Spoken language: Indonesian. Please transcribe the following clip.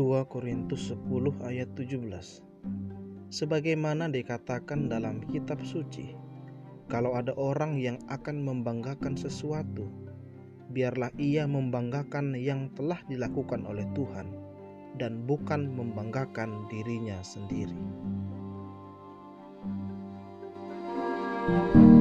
2 Korintus 10 ayat 17 Sebagaimana dikatakan dalam kitab suci, kalau ada orang yang akan membanggakan sesuatu, biarlah ia membanggakan yang telah dilakukan oleh Tuhan dan bukan membanggakan dirinya sendiri. thank you